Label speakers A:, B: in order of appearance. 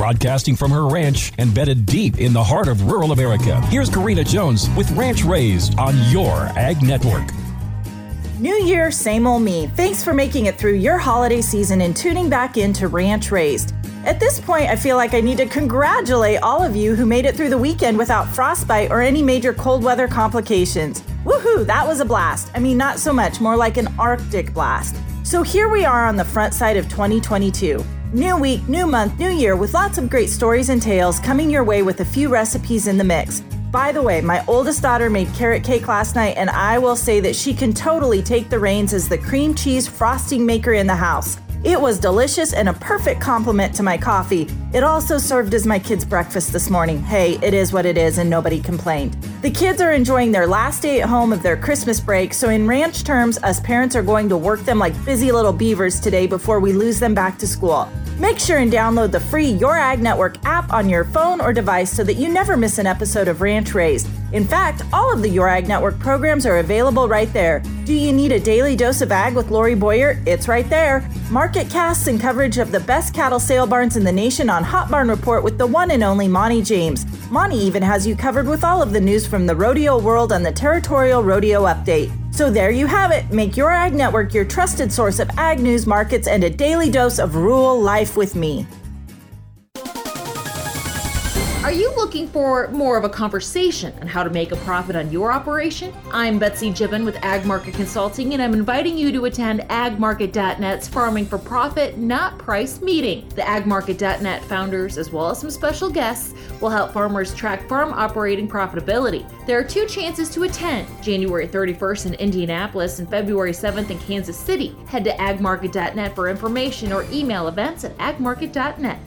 A: Broadcasting from her ranch embedded deep in the heart of rural America, here's Karina Jones with Ranch Raised on your Ag Network.
B: New Year, same old me. Thanks for making it through your holiday season and tuning back into Ranch Raised. At this point, I feel like I need to congratulate all of you who made it through the weekend without frostbite or any major cold weather complications. Woohoo, that was a blast. I mean, not so much, more like an Arctic blast. So here we are on the front side of 2022. New week, new month, new year with lots of great stories and tales coming your way with a few recipes in the mix. By the way, my oldest daughter made carrot cake last night, and I will say that she can totally take the reins as the cream cheese frosting maker in the house. It was delicious and a perfect complement to my coffee. It also served as my kids' breakfast this morning. Hey, it is what it is, and nobody complained. The kids are enjoying their last day at home of their Christmas break, so in ranch terms, us parents are going to work them like busy little beavers today before we lose them back to school. Make sure and download the free Your Ag Network app on your phone or device so that you never miss an episode of Ranch Raised. In fact, all of the Your Ag Network programs are available right there. Do you need a daily dose of ag with Lori Boyer? It's right there. Market casts and coverage of the best cattle sale barns in the nation on Hot Barn Report with the one and only Monty James. Monty even has you covered with all of the news from the rodeo world on the Territorial Rodeo Update. So there you have it. Make your Ag Network your trusted source of ag news, markets, and a daily dose of rural life with me.
C: Are you looking for more of a conversation on how to make a profit on your operation? I'm Betsy Gibbon with Ag Market Consulting, and I'm inviting you to attend agmarket.net's Farming for Profit, Not Price meeting. The agmarket.net founders, as well as some special guests, will help farmers track farm operating profitability. There are two chances to attend January 31st in Indianapolis and February 7th in Kansas City. Head to agmarket.net for information or email events at agmarket.net.